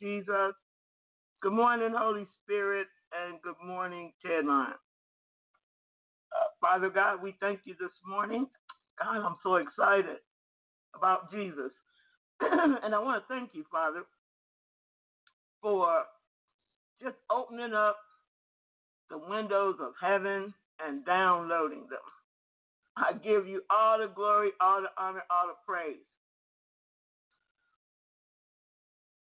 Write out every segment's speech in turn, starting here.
Jesus. Good morning, Holy Spirit. And good morning, Ted Line. Uh, Father God, we thank you this morning. God, I'm so excited about Jesus. and I want to thank you, Father, for just opening up the windows of heaven and downloading them. I give you all the glory, all the honor, all the praise.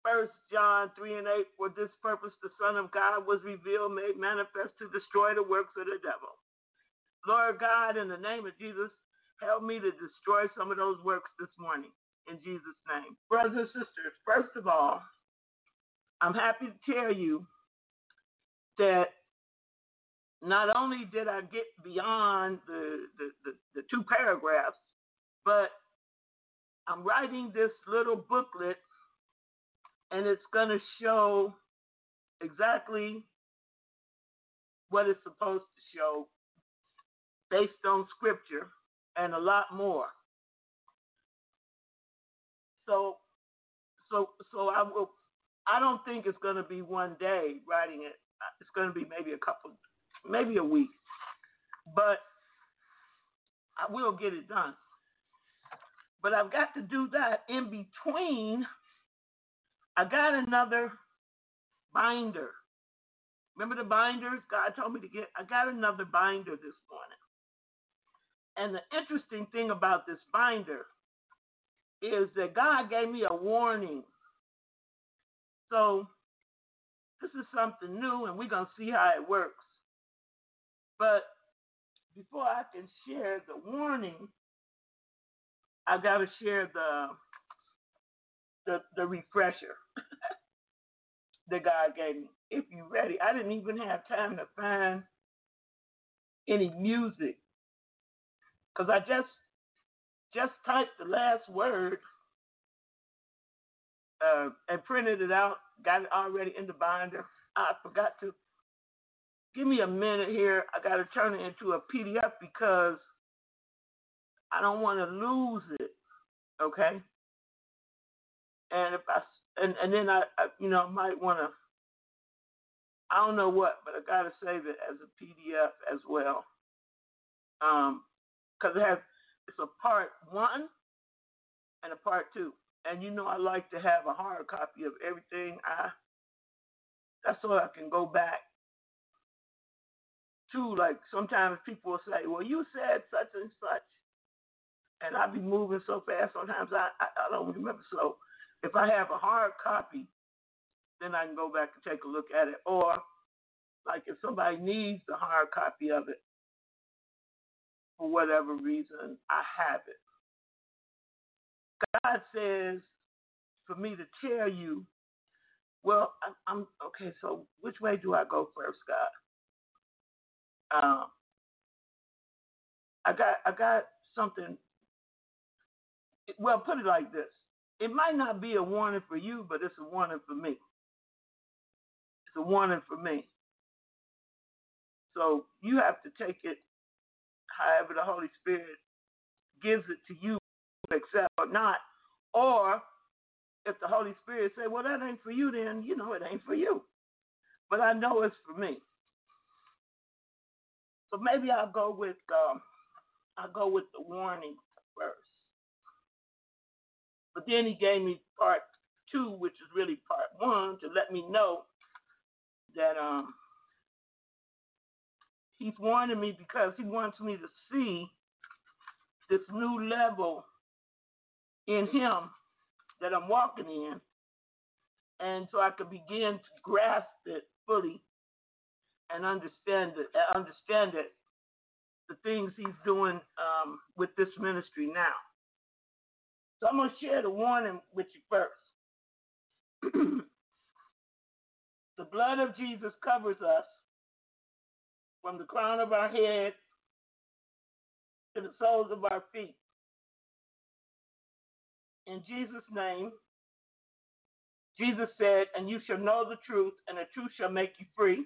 First John 3 and 8, for this purpose the Son of God was revealed, made manifest to destroy the works of the devil. Lord God, in the name of Jesus, help me to destroy some of those works this morning. In Jesus' name. Brothers and sisters, first of all, I'm happy to tell you that not only did I get beyond the, the, the, the two paragraphs, but I'm writing this little booklet and it's going to show exactly what it's supposed to show based on scripture and a lot more. So so so I will I don't think it's going to be one day writing it. It's going to be maybe a couple maybe a week. But I will get it done. But I've got to do that in between I got another binder. Remember the binders God told me to get? I got another binder this morning. And the interesting thing about this binder is that God gave me a warning. So this is something new, and we're going to see how it works. But before I can share the warning, I got to share the the, the refresher that God gave me. If you're ready, I didn't even have time to find any music because I just just typed the last word uh, and printed it out. Got it already in the binder. I forgot to. Give me a minute here. I got to turn it into a PDF because I don't want to lose it. Okay and if I and and then I, I you know I might want to I don't know what, but I gotta save it as a PDF as well, um, because it has it's a part one and a part two, and you know I like to have a hard copy of everything. I that's so I can go back to. Like sometimes people will say, well you said such and such, and I be moving so fast sometimes I I, I don't remember. So if I have a hard copy, then I can go back and take a look at it. Or, like, if somebody needs the hard copy of it, for whatever reason, I have it. God says for me to tell you, well, I'm, I'm okay. So, which way do I go first, God? Um, I got, I got something. Well, put it like this: it might not be a warning for you, but it's a warning for me. It's a warning for me. So you have to take it however the Holy Spirit gives it to you, accept or not. Or if the Holy Spirit say, well, that ain't for you, then, you know, it ain't for you. But I know it's for me. So maybe I'll go with um, I'll go with the warning first. But then he gave me part two, which is really part one, to let me know that um he's warning me because he wants me to see this new level in him that I'm walking in, and so I could begin to grasp it fully and understand it. Understand it, the things he's doing um, with this ministry now. So I'm gonna share the warning with you first. the blood of Jesus covers us from the crown of our head to the soles of our feet. In Jesus' name, Jesus said, And you shall know the truth, and the truth shall make you free.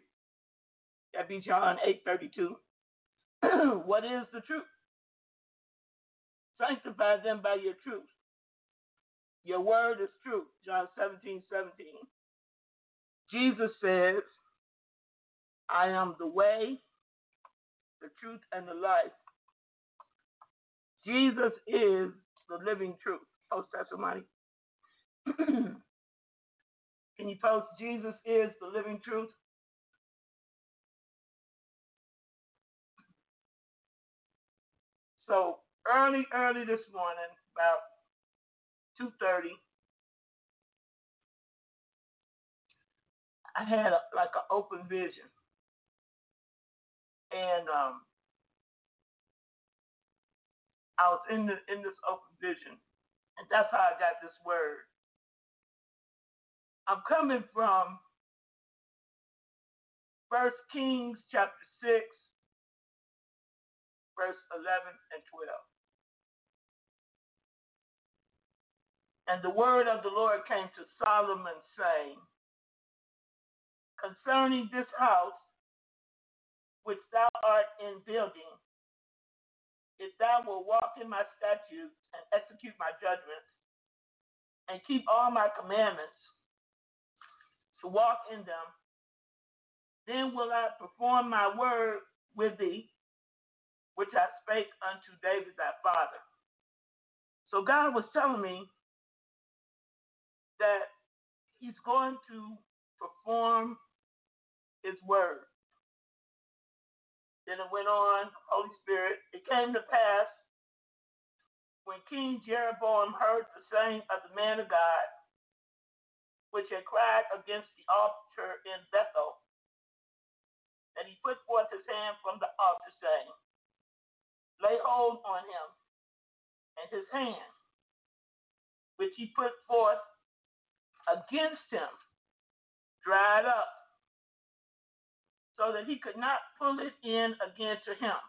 That be John 8 32. what is the truth? Sanctify them by your truth. Your word is true. John 17 17. Jesus says, I am the way, the truth, and the life. Jesus is the living truth. Post somebody. Can you post Jesus is the living truth? So early, early this morning, about two thirty, I had a, like an open vision, and um, I was in the in this open vision, and that's how I got this word. I'm coming from First Kings chapter six, verse eleven and twelve. And the word of the Lord came to Solomon, saying, Concerning this house which thou art in building, if thou wilt walk in my statutes and execute my judgments, and keep all my commandments, to walk in them, then will I perform my word with thee, which I spake unto David thy father. So God was telling me that he's going to perform his word. Then it went on, Holy Spirit, it came to pass when King Jeroboam heard the saying of the man of God, which had cried against the altar in Bethel, that he put forth his hand from the altar, saying, Lay hold on him, and his hand, which he put forth against him, dried up, so that he could not pull it in again to him.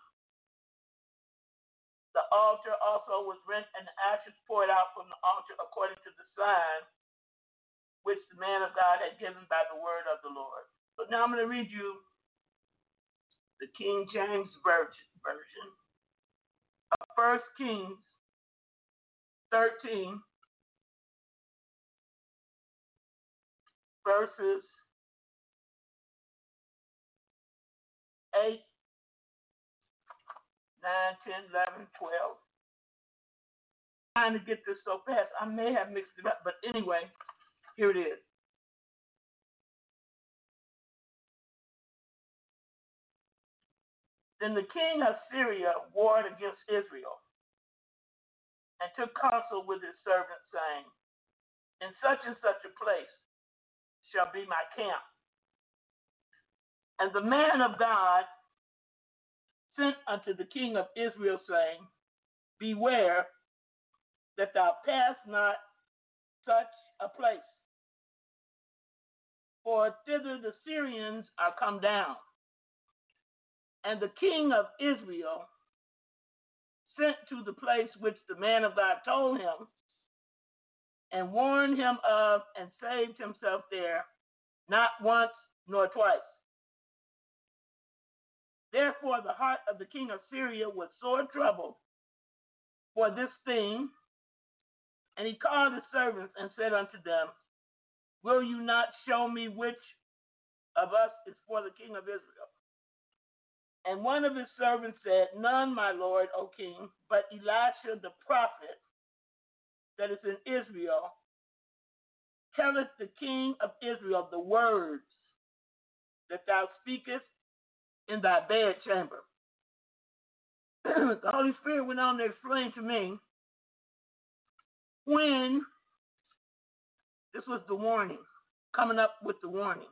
The altar also was rent, and the ashes poured out from the altar according to the sign which the man of God had given by the word of the Lord. So now I'm going to read you the King James Version of uh, First Kings 13, verses 8, 9, 10, 11, 12. Trying to get this so fast, I may have mixed it up, but anyway, here it is. Then the king of Syria warred against Israel and took counsel with his servants, saying, In such and such a place shall be my camp. And the man of God sent unto the king of Israel, saying, Beware that thou pass not such a place, for thither the Syrians are come down. And the king of Israel sent to the place which the man of God told him, and warned him of, and saved himself there, not once nor twice. Therefore, the heart of the king of Syria was sore troubled for this thing, and he called his servants and said unto them, Will you not show me which of us is for the king of Israel? And one of his servants said, None, my lord, O king, but Elisha the prophet that is in Israel telleth the king of Israel the words that thou speakest in thy bedchamber. the Holy Spirit went on to explain to me when this was the warning, coming up with the warning.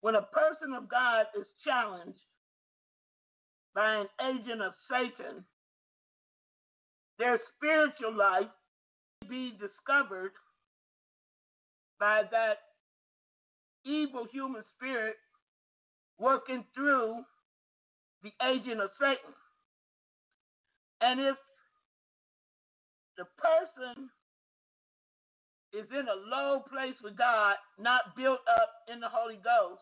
When a person of God is challenged by an agent of Satan, their spiritual life be discovered by that evil human spirit working through the agent of Satan. And if the person is in a low place with God, not built up in the Holy Ghost,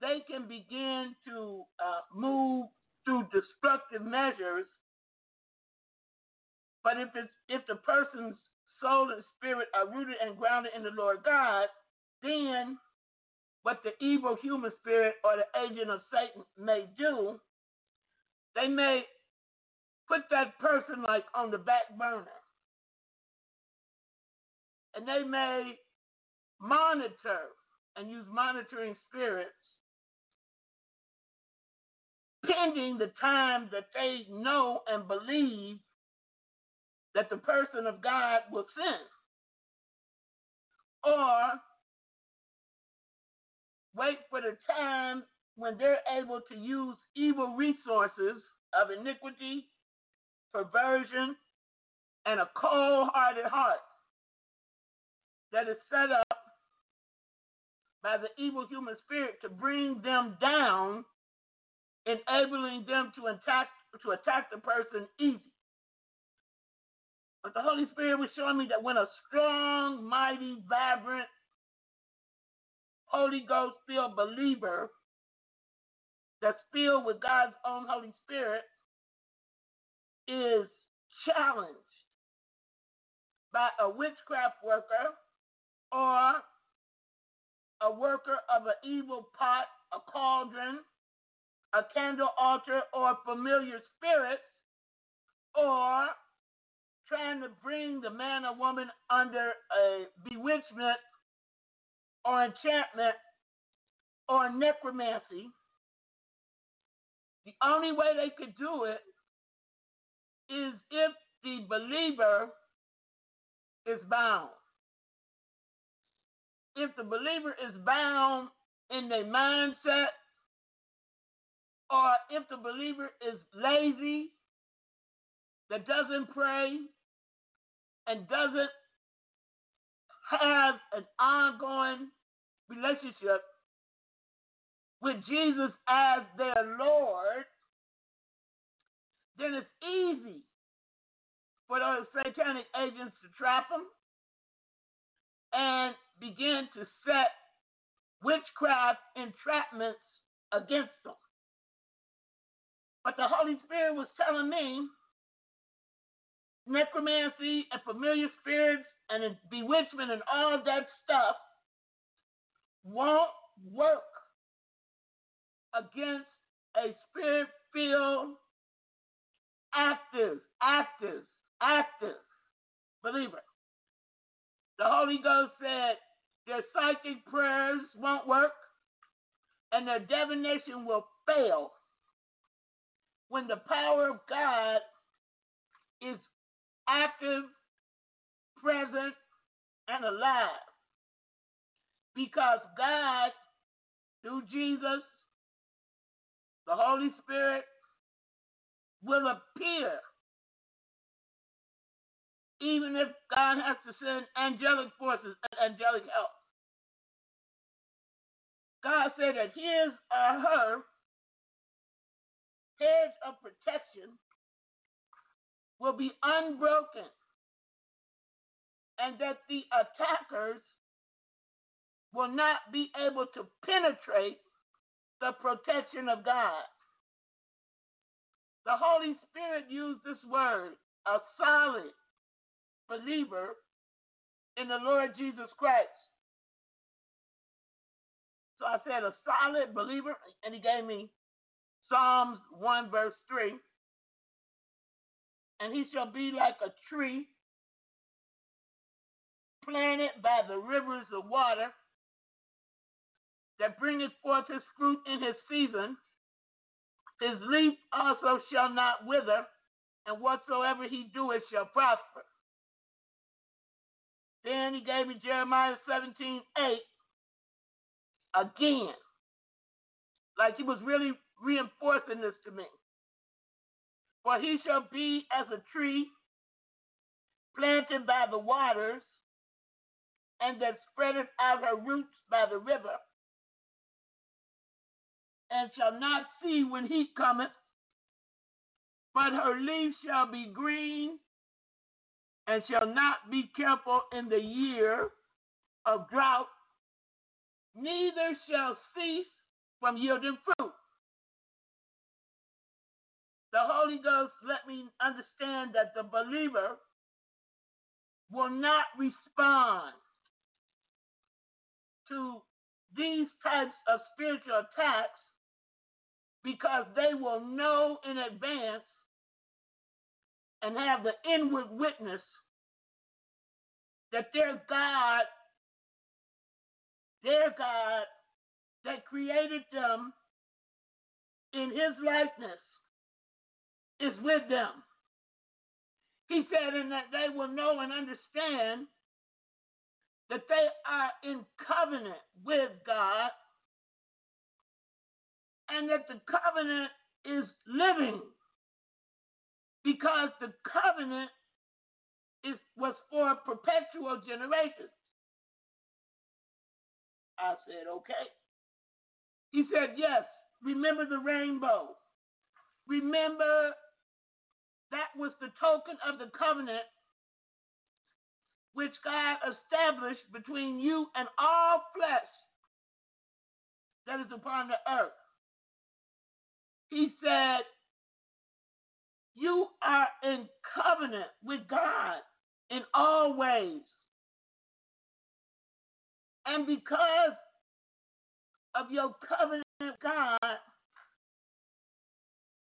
they can begin to uh, move through destructive measures. But if it's if the person's soul and spirit are rooted and grounded in the Lord God, then what the evil human spirit or the agent of Satan may do, they may put that person like on the back burner. And they may monitor and use monitoring spirits pending the time that they know and believe that the person of God will sin. Or wait for the time when they're able to use evil resources of iniquity, perversion, and a cold hearted heart that is set up by the evil human spirit to bring them down, enabling them to attack to attack the person easy. But the Holy Spirit was showing me that when a strong, mighty, vibrant, Holy Ghost filled believer that's filled with God's own Holy Spirit is challenged by a witchcraft worker or a worker of an evil pot, a cauldron, a candle altar, or familiar spirits, or trying to bring the man or woman under a bewitchment or enchantment or necromancy, the only way they could do it is if the believer is bound. If the believer is bound in their mindset, or if the believer is lazy, that doesn't pray, and doesn't have an ongoing relationship with Jesus as their Lord, then it's easy for those satanic agents to trap them and begin to set witchcraft entrapments against them. But the Holy Spirit was telling me necromancy and familiar spirits and bewitchment and all of that stuff won't work against a spirit filled, active, active, active believer. The Holy Ghost said their psychic prayers won't work and their divination will fail when the power of God is active, present, and alive. Because God, through Jesus, the Holy Spirit, will appear. Even if God has to send angelic forces and angelic help. God said that his or her hedge of protection will be unbroken and that the attackers will not be able to penetrate the protection of God. The Holy Spirit used this word, a solid believer in the Lord Jesus Christ. So I said, a solid believer, and he gave me Psalms 1, verse 3. And he shall be like a tree planted by the rivers of water that bringeth forth his fruit in his season. His leaf also shall not wither, and whatsoever he doeth shall prosper. Then he gave me Jeremiah 17, 8 again. Like he was really reinforcing this to me. For he shall be as a tree planted by the waters, and that spreadeth out her roots by the river, and shall not see when heat cometh, but her leaves shall be green, and shall not be careful in the year of drought, neither shall cease from yielding fruit. The Holy Ghost let me understand that the believer will not respond to these types of spiritual attacks because they will know in advance and have the inward witness that their God, their God that created them in his likeness is with them. He said, and that they will know and understand that they are in covenant with God and that the covenant is living because the covenant is was for perpetual generations. I said, okay. He said, yes, remember the rainbow. Remember that was the token of the covenant which God established between you and all flesh that is upon the earth. He said, You are in covenant with God in all ways. And because of your covenant with God,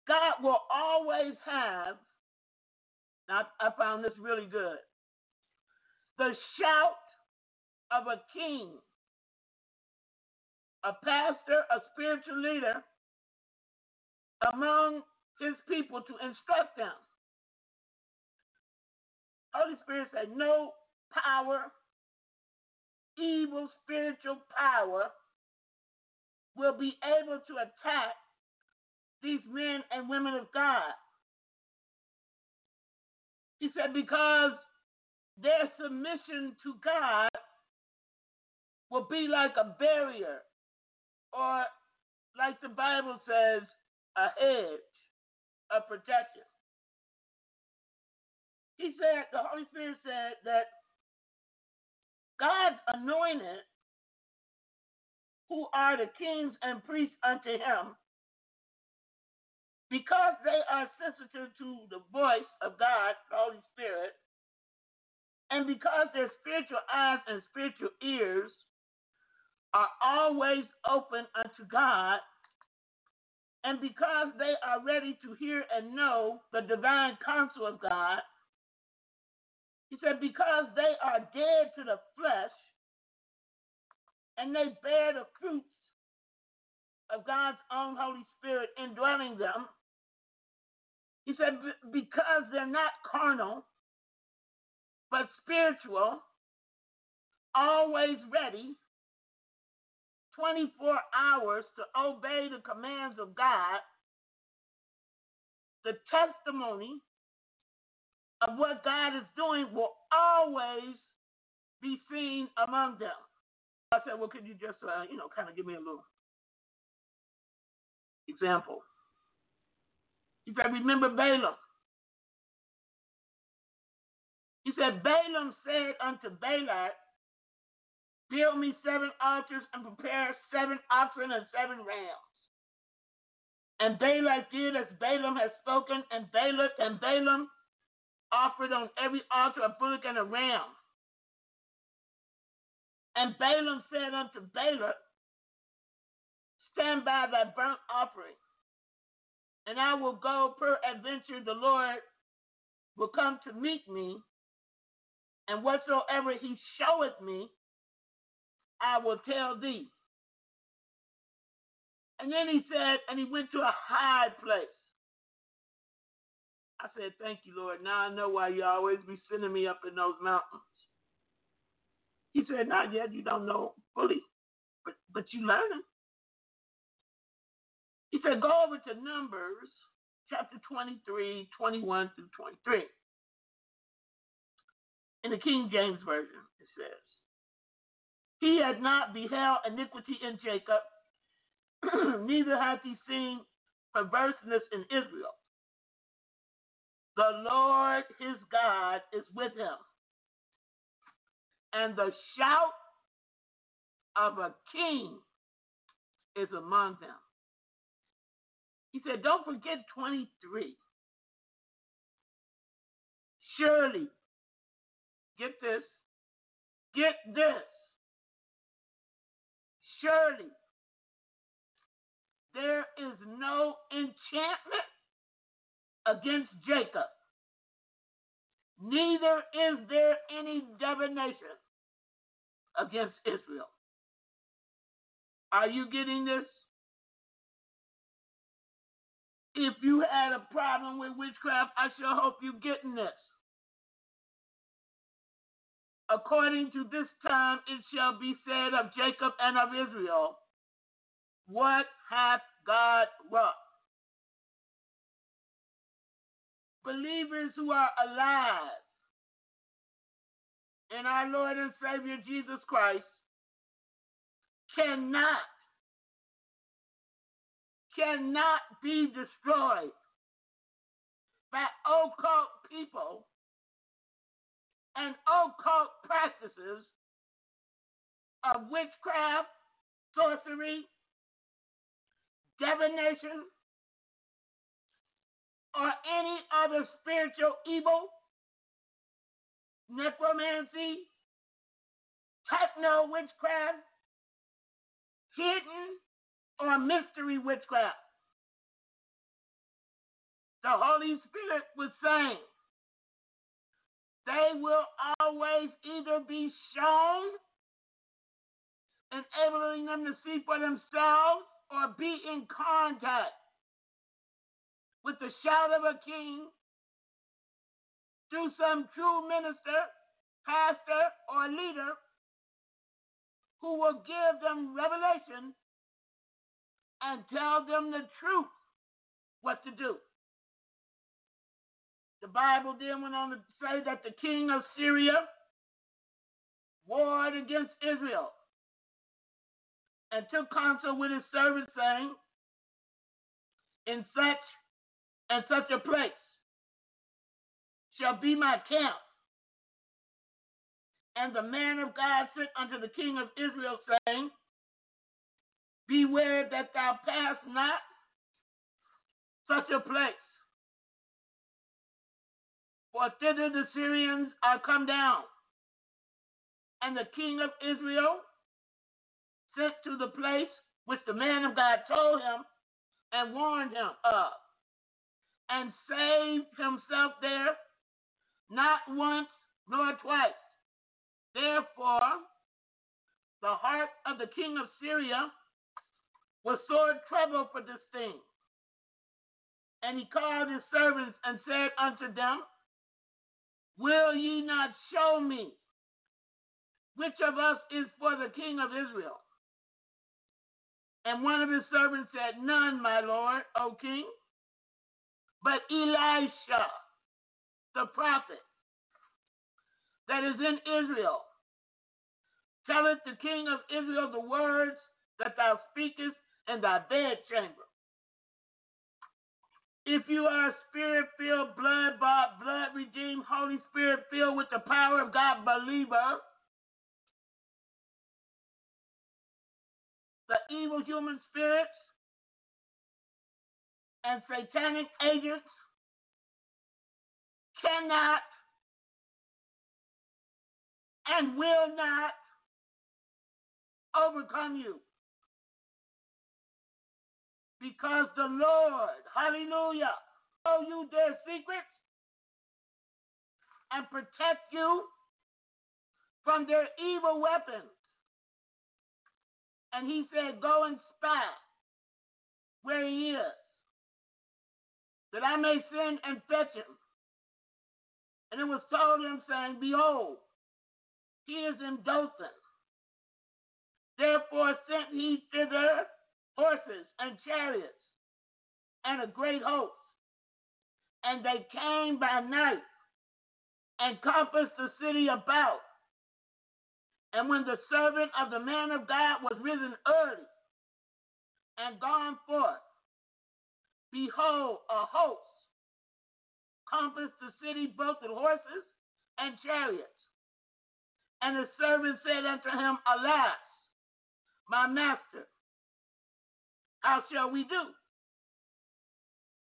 God will always have, now I found this really good, the shout of a king, a pastor, a spiritual leader among his people to instruct them. Holy Spirit said, No power, evil spiritual power, will be able to attack these men and women of God. He said, Because their submission to God will be like a barrier, or like the Bible says, a hedge a protection. He said, the Holy Spirit said that God's anointed, who are the kings and priests unto him, because they are sensitive to the voice of God, the Holy Spirit, and because their spiritual eyes and spiritual ears are always open unto God, and because they are ready to hear and know the divine counsel of God, he said, because they are dead to the flesh and they bear the fruits of God's own Holy Spirit indwelling them, he said, because they're not carnal, but spiritual, always ready, 24 hours to obey the commands of God, the testimony of what God is doing will always be seen among them. I said, well, could you just, uh, you know, kind of give me a little example? He said, remember Balaam. He said, Balaam said unto Balak, Build me seven altars and prepare seven oxen and seven rams. And Balak did as Balaam had spoken, and Balak and Balaam offered on every altar a bullock and a ram. And Balaam said unto Balak, stand by thy burnt offering, and I will go peradventure the Lord will come to meet me, and whatsoever he showeth me, I will tell thee. And then he said, and he went to a high place. I said, Thank you, Lord. Now I know why you always be sending me up in those mountains. He said, Not yet, you don't know fully, but but you learning. He said, Go over to Numbers chapter 23, 21 through 23. In the King James Version, it says, He had not beheld iniquity in Jacob, neither hath he seen perverseness in Israel. The Lord his God is with him, and the shout of a king is among them. He said, Don't forget 23. Surely, get this, get this. Surely, there is no enchantment against Jacob, neither is there any divination against Israel. Are you getting this? If you had a problem with witchcraft, I sure hope you're getting this. According to this time, it shall be said of Jacob and of Israel, What hath God wrought? Believers who are alive in our Lord and Savior Jesus Christ cannot cannot be destroyed. By occult people and occult practices of witchcraft, sorcery, divination, or any other spiritual evil, necromancy, techno witchcraft, hidden or mystery witchcraft. The Holy Spirit was saying they will always either be shown, enabling them to see for themselves, or be in contact with the shout of a king through some true minister, pastor, or leader who will give them revelation and tell them the truth what to do. The Bible then went on to say that the king of Syria warred against Israel and took counsel with his servants, saying, In such and such a place shall be my camp. And the man of God sent unto the king of Israel, saying, Beware that thou pass not such a place. For thither the Syrians are come down. And the king of Israel sent to the place which the man of God told him and warned him of, and saved himself there not once nor twice. Therefore, the heart of the king of Syria was sore troubled for this thing. And he called his servants and said unto them, Will ye not show me which of us is for the king of Israel? And one of his servants said, None, my lord, O king, but Elisha, the prophet, that is in Israel. Telleth the king of Israel the words that thou speakest in thy bedchamber. If you are spirit filled, blood bought, blood redeemed, Holy Spirit filled with the power of God believer, the evil human spirits and satanic agents cannot and will not overcome you. Because the Lord, hallelujah, show you their secrets and protect you from their evil weapons. And he said, Go and spy where he is, that I may send and fetch him. And it was told him, saying, Behold, he is in Dothan. Therefore sent he thither horses and chariots and a great host. And they came by night and compassed the city about. And when the servant of the man of God was risen early and gone forth, behold, a host compassed the city both with horses and chariots. And the servant said unto him, Alas, my master, how shall we do?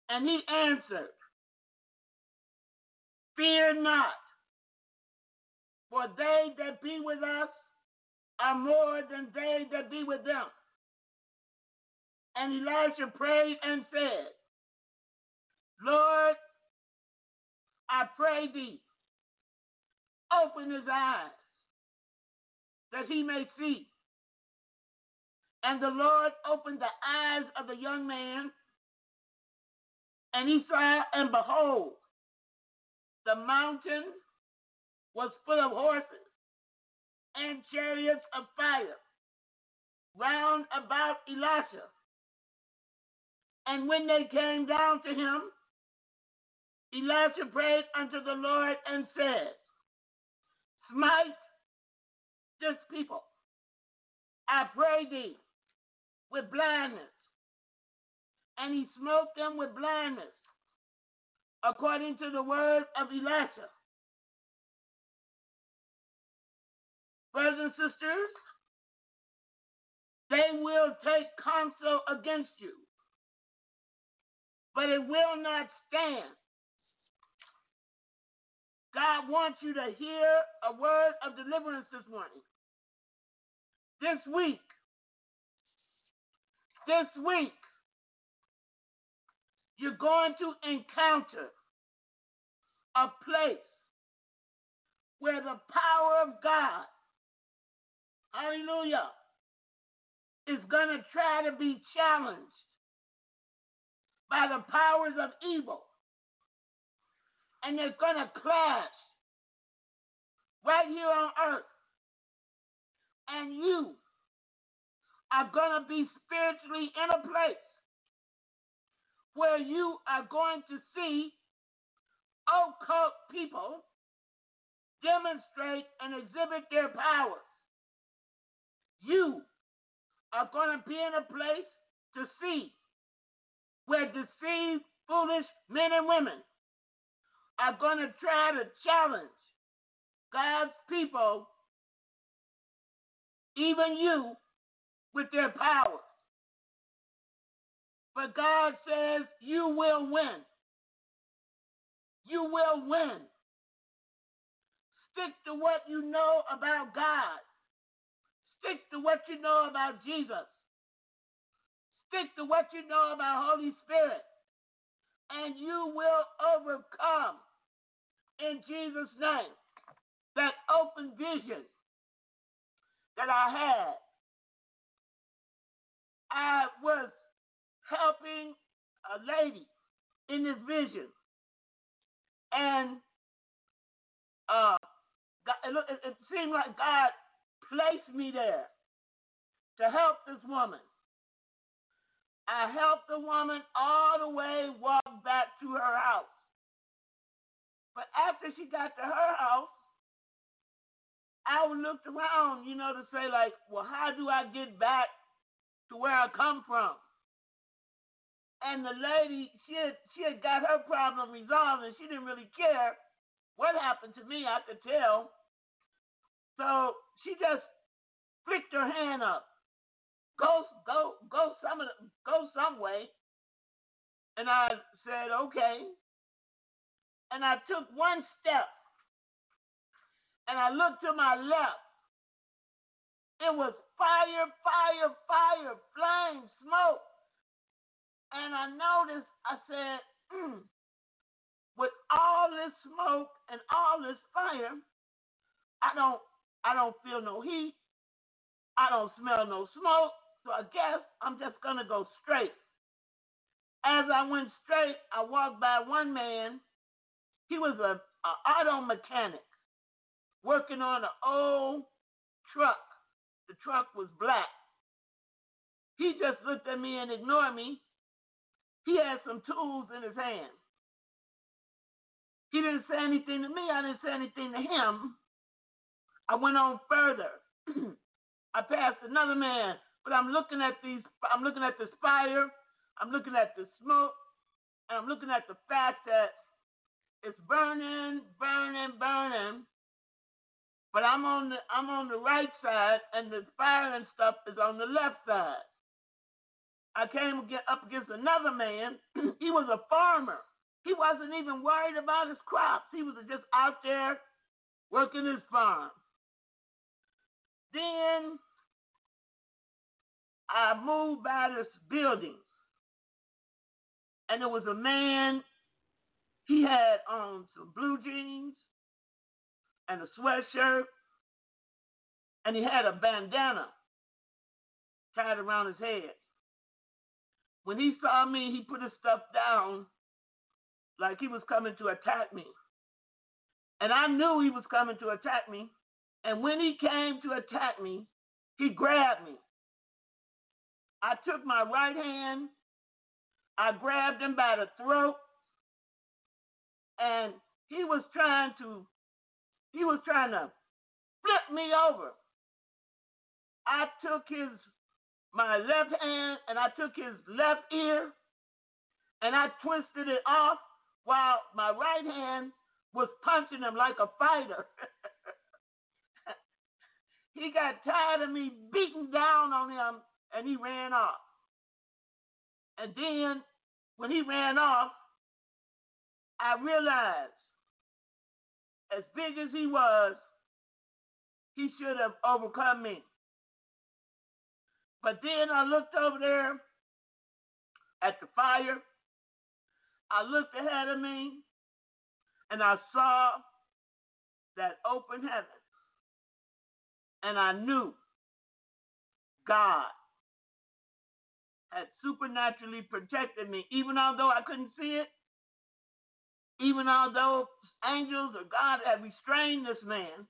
And he answered, Fear not, for they that be with us are more than they that be with them. And Elisha prayed and said, Lord, I pray thee, open his eyes that he may see. And the Lord opened the eyes of the young man, and he saw, and behold, the mountain was full of horses and chariots of fire round about Elisha. And when they came down to him, Elisha prayed unto the Lord and said, Smite this people, I pray thee, with blindness. And he smote them with blindness, according to the word of Elisha. Brothers and sisters, they will take counsel against you, but it will not stand. God wants you to hear a word of deliverance this morning. This week, this week, you're going to encounter a place where the power of God, hallelujah, is going to try to be challenged by the powers of evil. And they're going to clash right here on earth. And you are going to be spiritually in a place where you are going to see occult people demonstrate and exhibit their powers. You are going to be in a place to see where deceived, foolish men and women are going to try to challenge God's people, even you, with their power. But God says you will win. You will win. Stick to what you know about God. Stick to what you know about Jesus. Stick to what you know about Holy Spirit. And you will overcome in Jesus' name. That open vision that I had. I was helping a lady in this vision. And uh, God, it, it seemed like God placed me there to help this woman. I helped the woman all the way walk back to her house. But after she got to her house, I looked around, you know, to say like, well, how do I get back to where I come from? And the lady, she had, she had got her problem resolved, and she didn't really care what happened to me. I could tell. So she just flicked her hand up. Go, go, go some, go some way. And I said, okay. And I took one step, and I looked to my left. It was fire, fire, fire, flame, smoke and I noticed, I said, mm, with all this smoke and all this fire, I don't I don't feel no heat. I don't smell no smoke. So I guess I'm just gonna go straight. As I went straight, I walked by one man. He was a, a auto mechanic working on an old truck. The truck was black. He just looked at me and ignored me. He had some tools in his hand. He didn't say anything to me. I didn't say anything to him. I went on further. I passed another man, but I'm looking at these. I'm looking at the fire. I'm looking at the smoke, and I'm looking at the fact that it's burning, burning, burning. But I'm on the I'm on the right side, and the fire and stuff is on the left side. I came up against another man. he was a farmer. He wasn't even worried about his crops. He was just out there working his farm. Then I moved by this building, and there was a man. He had on some blue jeans and a sweatshirt, and he had a bandana tied around his head. When he saw me, he put his stuff down like he was coming to attack me. And I knew he was coming to attack me. And when he came to attack me, he grabbed me. I took my right hand, I grabbed him by the throat, and he was trying to he was trying to flip me over. I took his my left hand and I took his left ear and I twisted it off while my right hand was punching him like a fighter. he got tired of me beating down on him and he ran off. And then when he ran off, I realized as big as he was, he should have overcome me. But then I looked over there at the fire. I looked ahead of me and I saw that open heaven. And I knew God had supernaturally protected me, even although I couldn't see it, even although angels or God had restrained this man.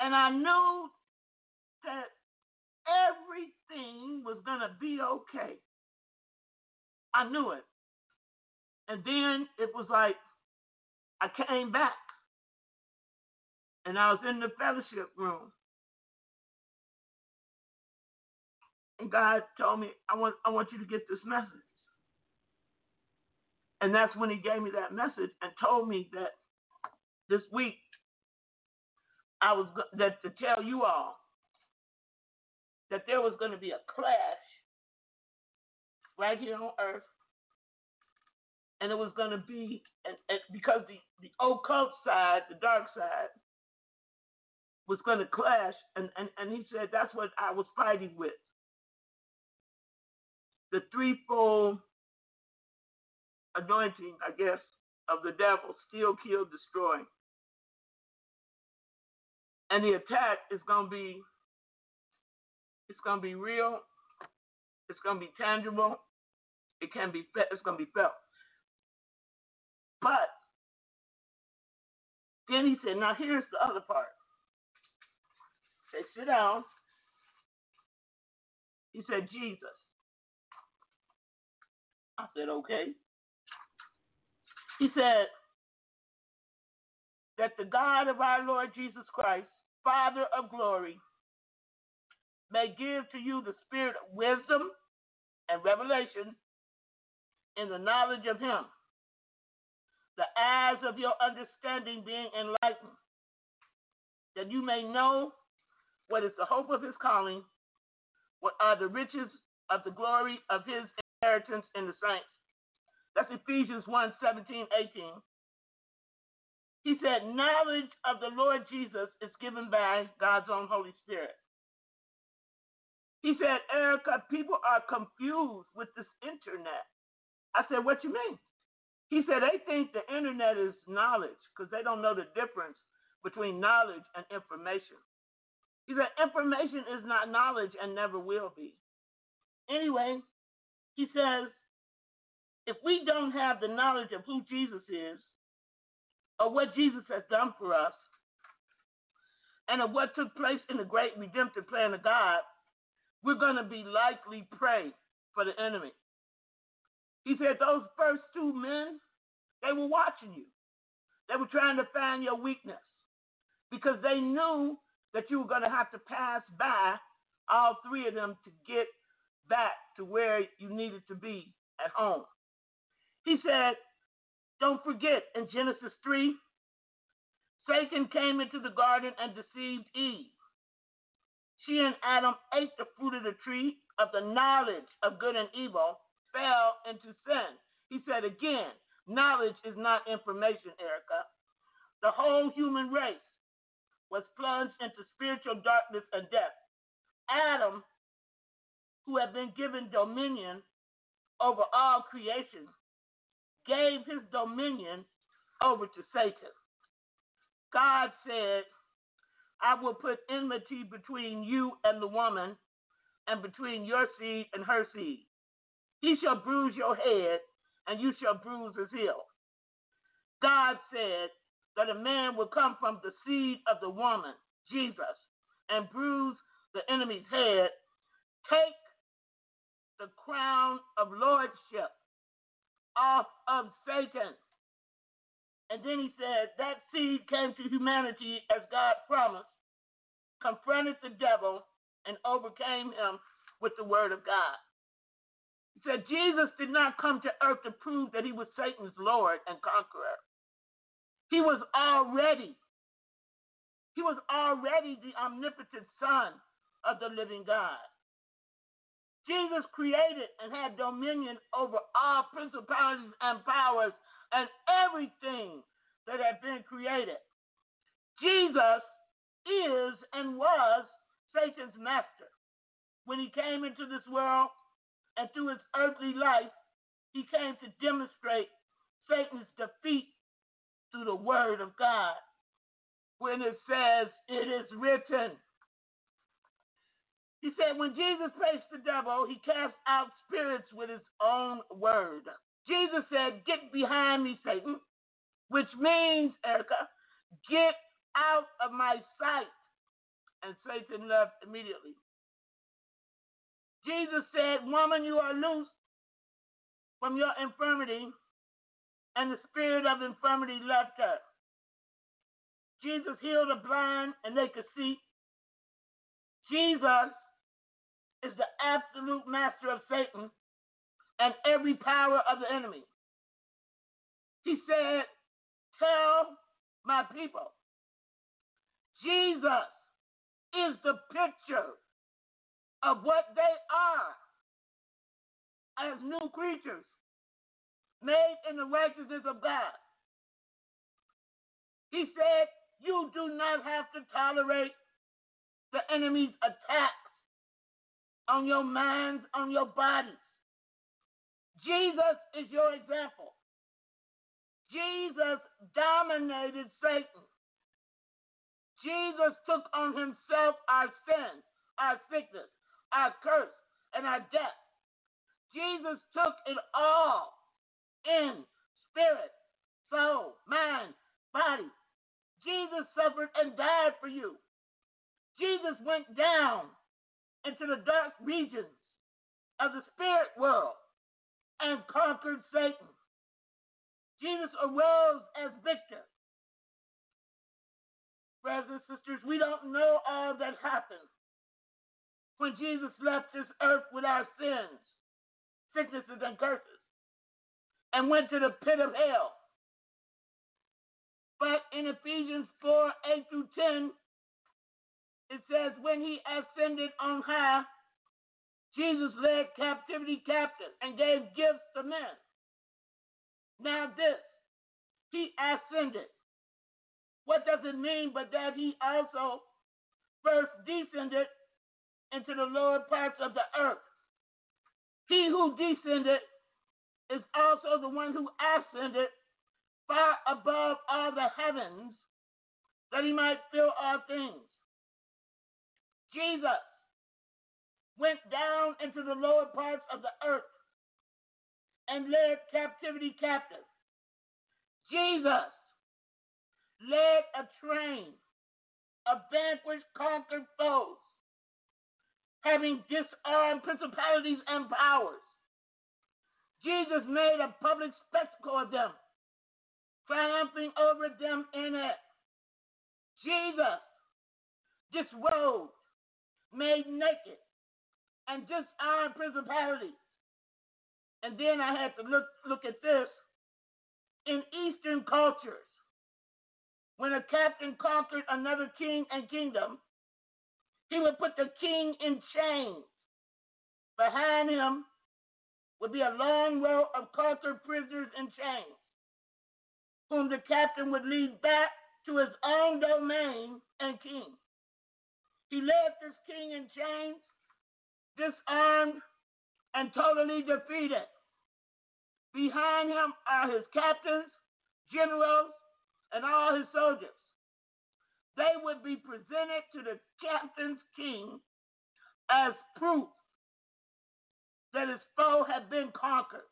And I knew that everything was going to be okay. I knew it. And then it was like I came back. And I was in the fellowship room. And God told me, I want I want you to get this message. And that's when he gave me that message and told me that this week I was that to tell you all that there was going to be a clash right here on earth. And it was going to be and, and because the the occult side the dark side was going to clash. And, and and he said that's what i was fighting with. The threefold anointing i guess of the devil steal kill destroy and the attack is going to be it's going to be real it's going to be tangible it can be fe- it's going to be felt but then he said, now here's the other part. Said, sit down. He said, Jesus. I said, okay. He said, that the God of our Lord Jesus Christ, Father of glory, may give to you the spirit of wisdom and revelation in the knowledge of Him the eyes of your understanding being enlightened, that you may know what is the hope of his calling, what are the riches of the glory of his inheritance in the saints. That's Ephesians 1 17, 18. He said, Knowledge of the Lord Jesus is given by God's own Holy Spirit. He said, Erica, people are confused with this internet. I said, What you mean? He said, They think the internet is knowledge because they don't know the difference between knowledge and information. He said, Information is not knowledge and never will be. Anyway, he says, if we don't have the knowledge of who Jesus is, or what Jesus has done for us, and of what took place in the great redemptive plan of God, we're going to be likely prey for the enemy. He said those first two men, they were watching you. They were trying to find your weakness because they knew that you were going to have to pass by all three of them to get back to where you needed to be at home. He said, don't forget in Genesis 3, Satan came into the garden and deceived Eve. She and Adam ate the fruit of the tree of the knowledge of good and evil, fell into sin. He said again, knowledge is not information, Erica. The whole human race was plunged into spiritual darkness and death. Adam, who had been given dominion over all creation, gave his dominion over to Satan. God said, I will put enmity between you and the woman, and between your seed and her seed. He shall bruise your head, and you shall bruise his heel. God said that a man will come from the seed of the woman, Jesus, and bruise the enemy's head, take the crown of lordship off of Satan. And then he said that seed came to humanity as God promised, confronted the devil, and overcame him with the word of God. He said Jesus did not come to earth to prove that he was Satan's Lord and conqueror. He was already, he was already the omnipotent Son of the living God. Jesus created and had dominion over all principalities and powers and everything that had been created. Jesus is and was Satan's master. When he came into this world and through his earthly life, he came to demonstrate Satan's defeat through the word of God. When it says, It is written. He said, when Jesus faced the devil, he cast out spirits with his own word. Jesus said, Get behind me, Satan, which means, Erica, get out of my sight. And Satan left immediately. Jesus said, Woman, you are loose from your infirmity, and the spirit of infirmity left her. Jesus healed the blind, and they could see. Jesus is the absolute master of Satan and every power of the enemy. He said, Tell my people, Jesus is the picture of what they are as new creatures made in the righteousness of God. He said, You do not have to tolerate the enemy's attacks on your minds, on your bodies. Jesus is your example. Jesus dominated Satan. Jesus took on himself our sin, our sickness, our curse, and our death. Jesus took it all in spirit, soul, mind, body. Jesus suffered and died for you. Jesus went down into the dark regions of the spirit world and conquered Satan. Jesus arose as victor. Brothers and sisters, we don't know all that happened when Jesus left this earth with our sins, sicknesses, and curses, and went to the pit of hell. But in Ephesians 4 8 through 10, it says, when he ascended on high, Jesus led captivity captive and gave gifts to men. Now, this, he ascended. What does it mean but that he also first descended into the lower parts of the earth. He who descended is also the one who ascended far above all the heavens that he might fill all things. Jesus went down into the lower parts of the earth and led captivity captive. Jesus led a train of vanquished, conquered foes, having disarmed principalities and powers. Jesus made a public spectacle of them, triumphing over them in it. Jesus disrobed, made naked, and disarmed principalities. And then I had to look look at this. In Eastern cultures, when a captain conquered another king and kingdom, he would put the king in chains. Behind him would be a long row of conquered prisoners in chains, whom the captain would lead back to his own domain and king. He led this king in chains, disarmed, and totally defeated. Behind him are his captains, generals, and all his soldiers. They would be presented to the captain's king as proof that his foe had been conquered.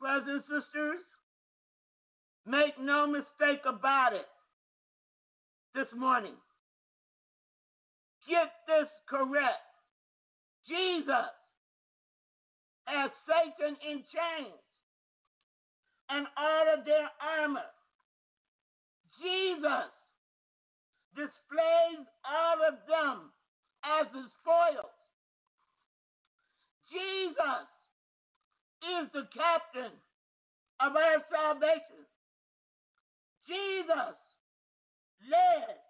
Brothers and sisters, make no mistake about it this morning. Get this correct. Jesus has Satan in chains and all of their armor. Jesus displays all of them as his spoils. Jesus is the captain of our salvation. Jesus led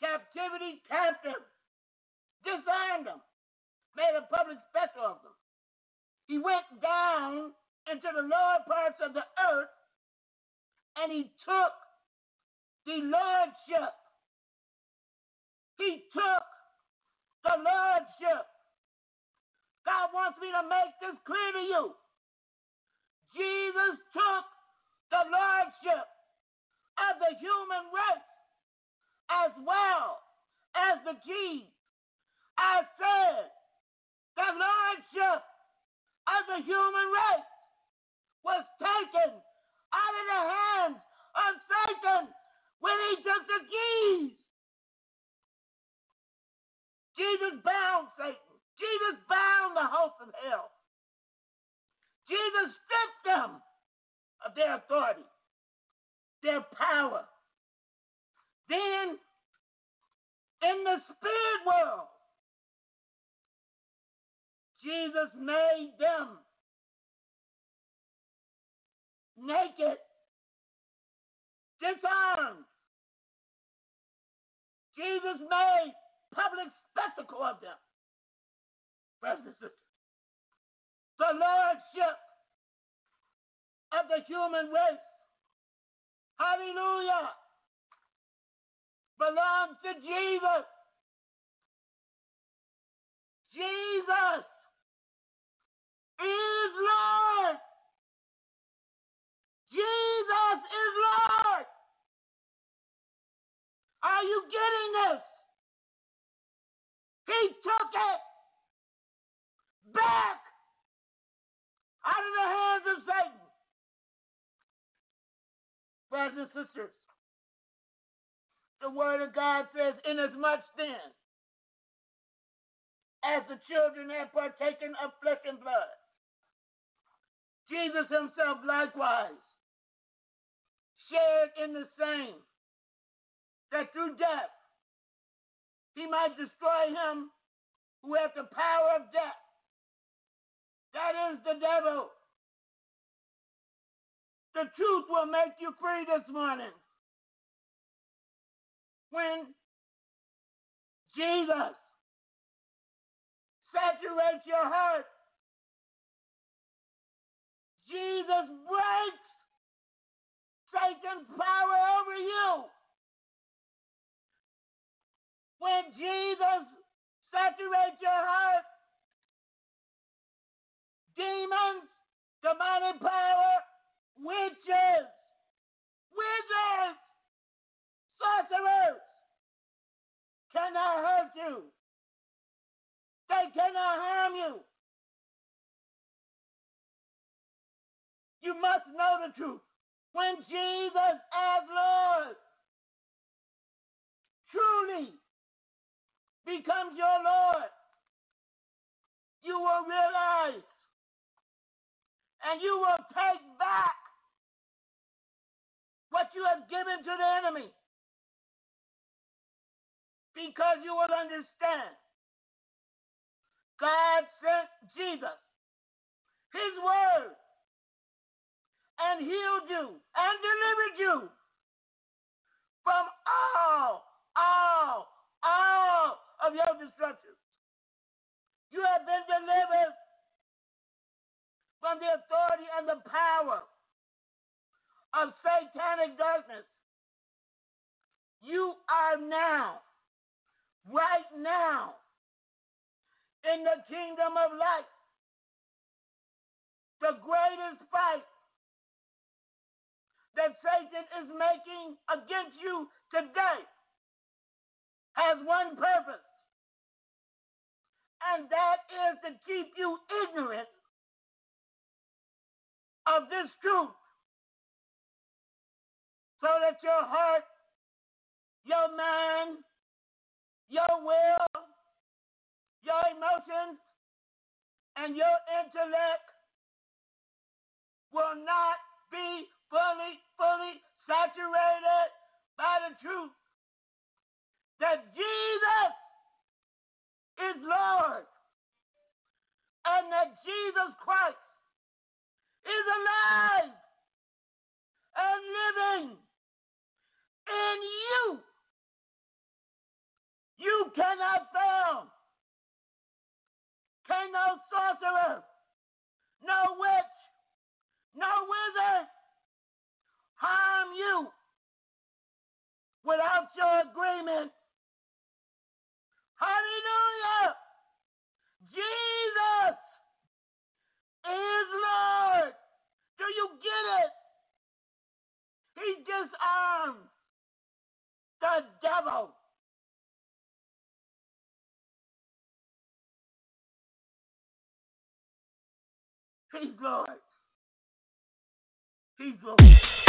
captivity captive, disarmed them, made a public spectacle of them. He went down into the lower parts of the earth and he took the lordship. He took the lordship. God wants me to make this clear to you. Jesus took the lordship of the human race as well as the keys. I said the lordship of the human race was taken out of the hands of Satan when he took the keys. Jesus bound Satan. Jesus bound the host of hell. Jesus stripped them of their authority, their power. Then, in the spirit world, Jesus made them naked, disarmed. Jesus made public spectacle of them. Brothers and sisters, the lordship of the human race, hallelujah, belongs to Jesus. Jesus is Lord. Jesus is Lord. Are you getting this? He took it back out of the hands of Satan. Brothers and sisters, the Word of God says, Inasmuch then as the children have partaken of flesh and blood, Jesus himself likewise shared in the same, that through death he might destroy him who has the power of death. That is the devil. The truth will make you free this morning. When Jesus saturates your heart, Jesus breaks Satan's power over you. When Jesus saturate your heart. Demons, demonic power, witches, wizards, sorcerers cannot hurt you. They cannot harm you. You must know the truth. When Jesus as Lord truly becomes your Lord, you will realize and you will take back what you have given to the enemy because you will understand God sent Jesus, His Word, and healed you and delivered you from all, all, all of your destructions. You have been delivered from the authority and the power of satanic darkness. You are now, right now, in the kingdom of light. The greatest fight that Satan is making against you today has one purpose, and that is to keep you ignorant of this truth so that your heart, your mind, your will, your emotions, and your intellect will not be fully, fully saturated by the truth that Jesus is Lord and that Jesus Christ is alive and living in you. You cannot fail. Can no sorcerer, no witch, no wizard harm you without your agreement. Hallelujah! Jesus is Lord. Do you get it? He disarmed the devil. He's Lord. He's Lord.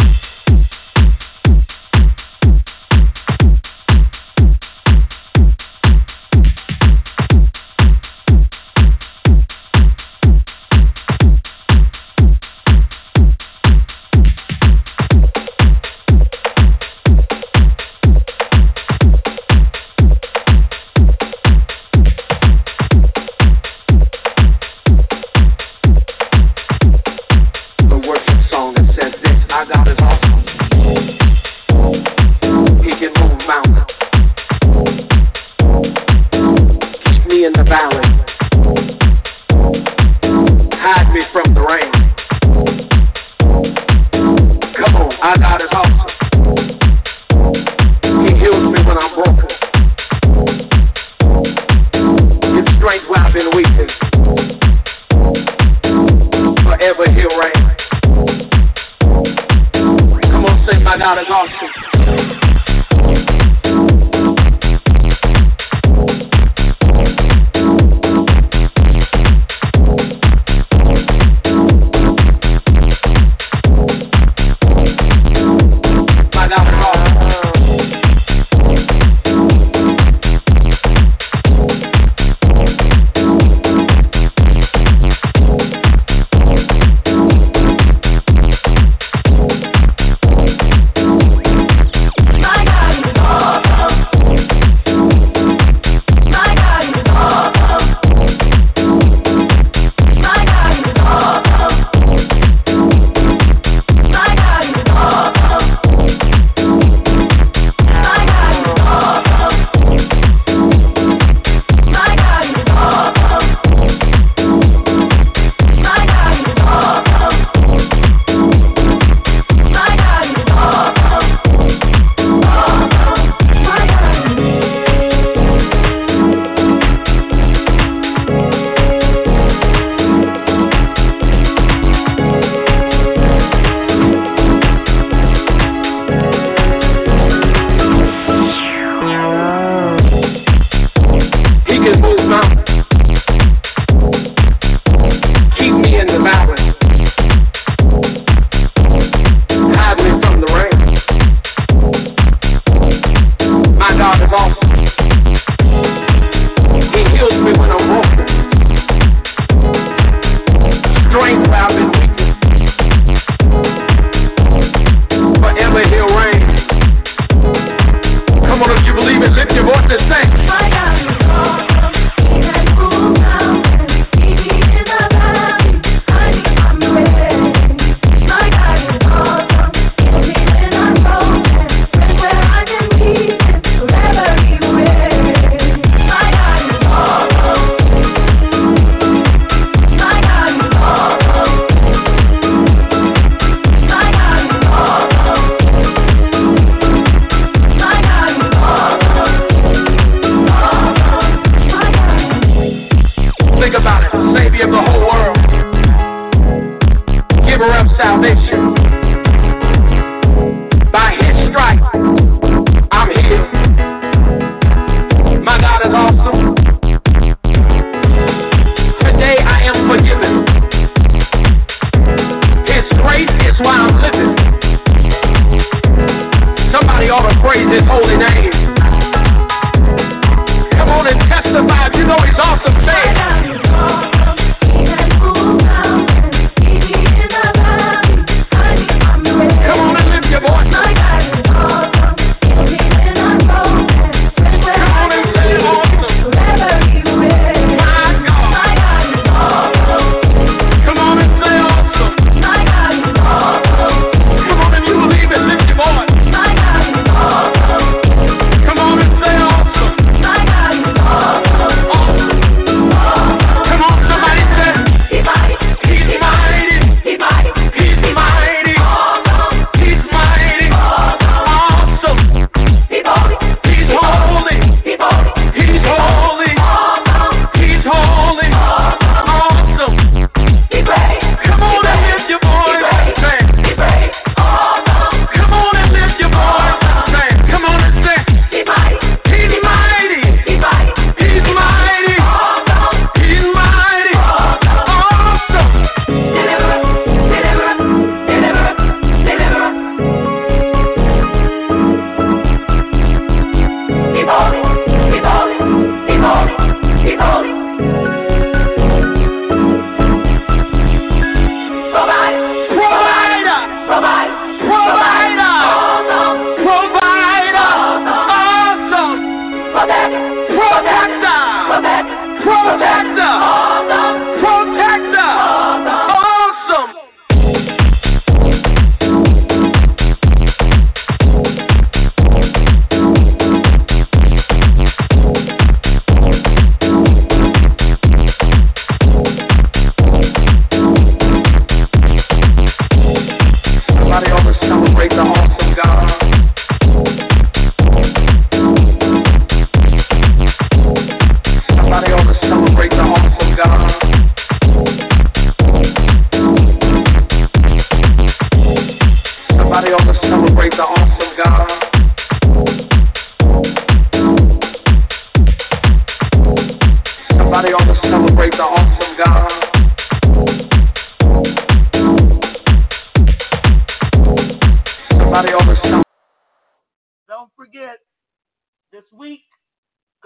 survive, you know he's awesome. Say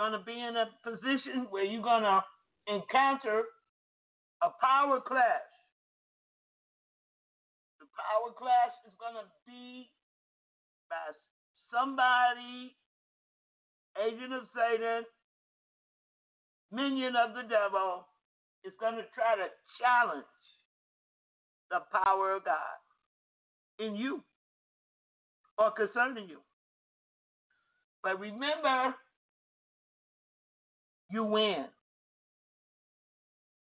going to be in a position where you're going to encounter a power clash. The power clash is going to be by somebody, agent of Satan, minion of the devil, is going to try to challenge the power of God in you or concerning you. But remember, you win.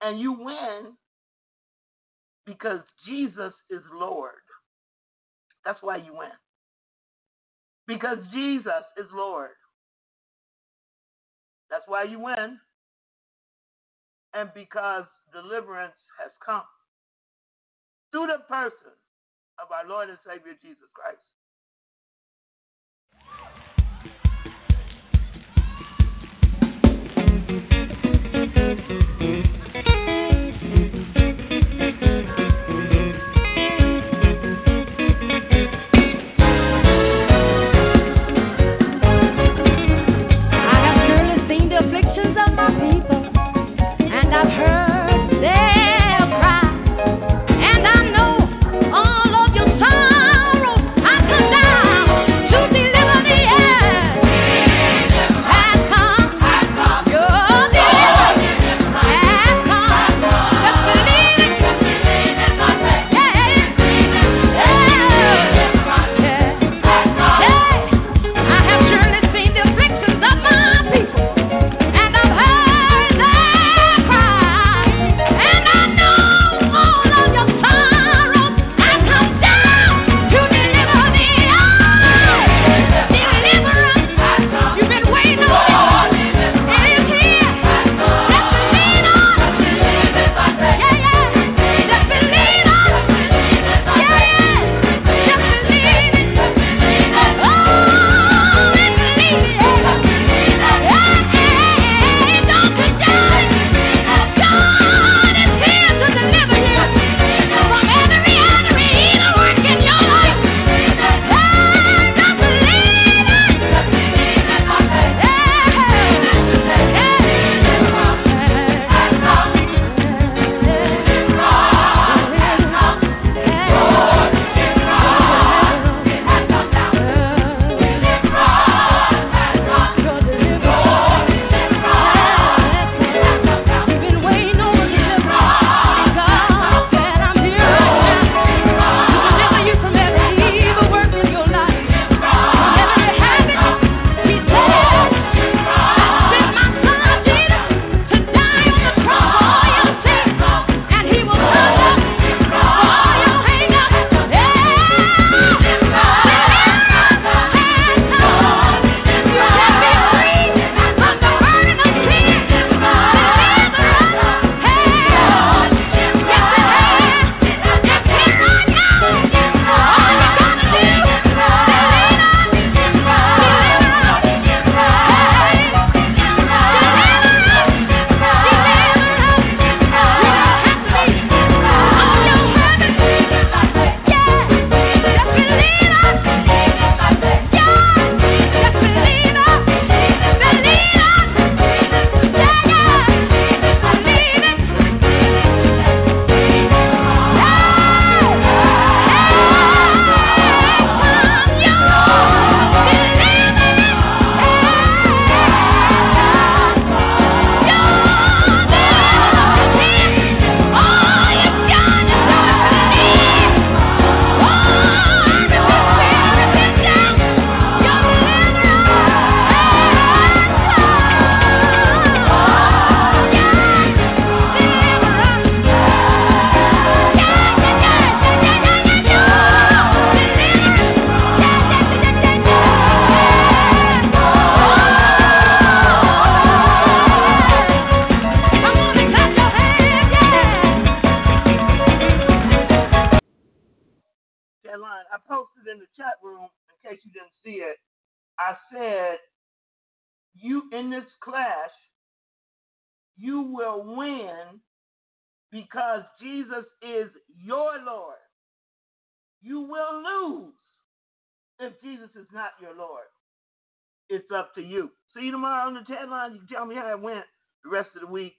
And you win because Jesus is Lord. That's why you win. Because Jesus is Lord. That's why you win. And because deliverance has come through the person of our Lord and Savior Jesus Christ. Week.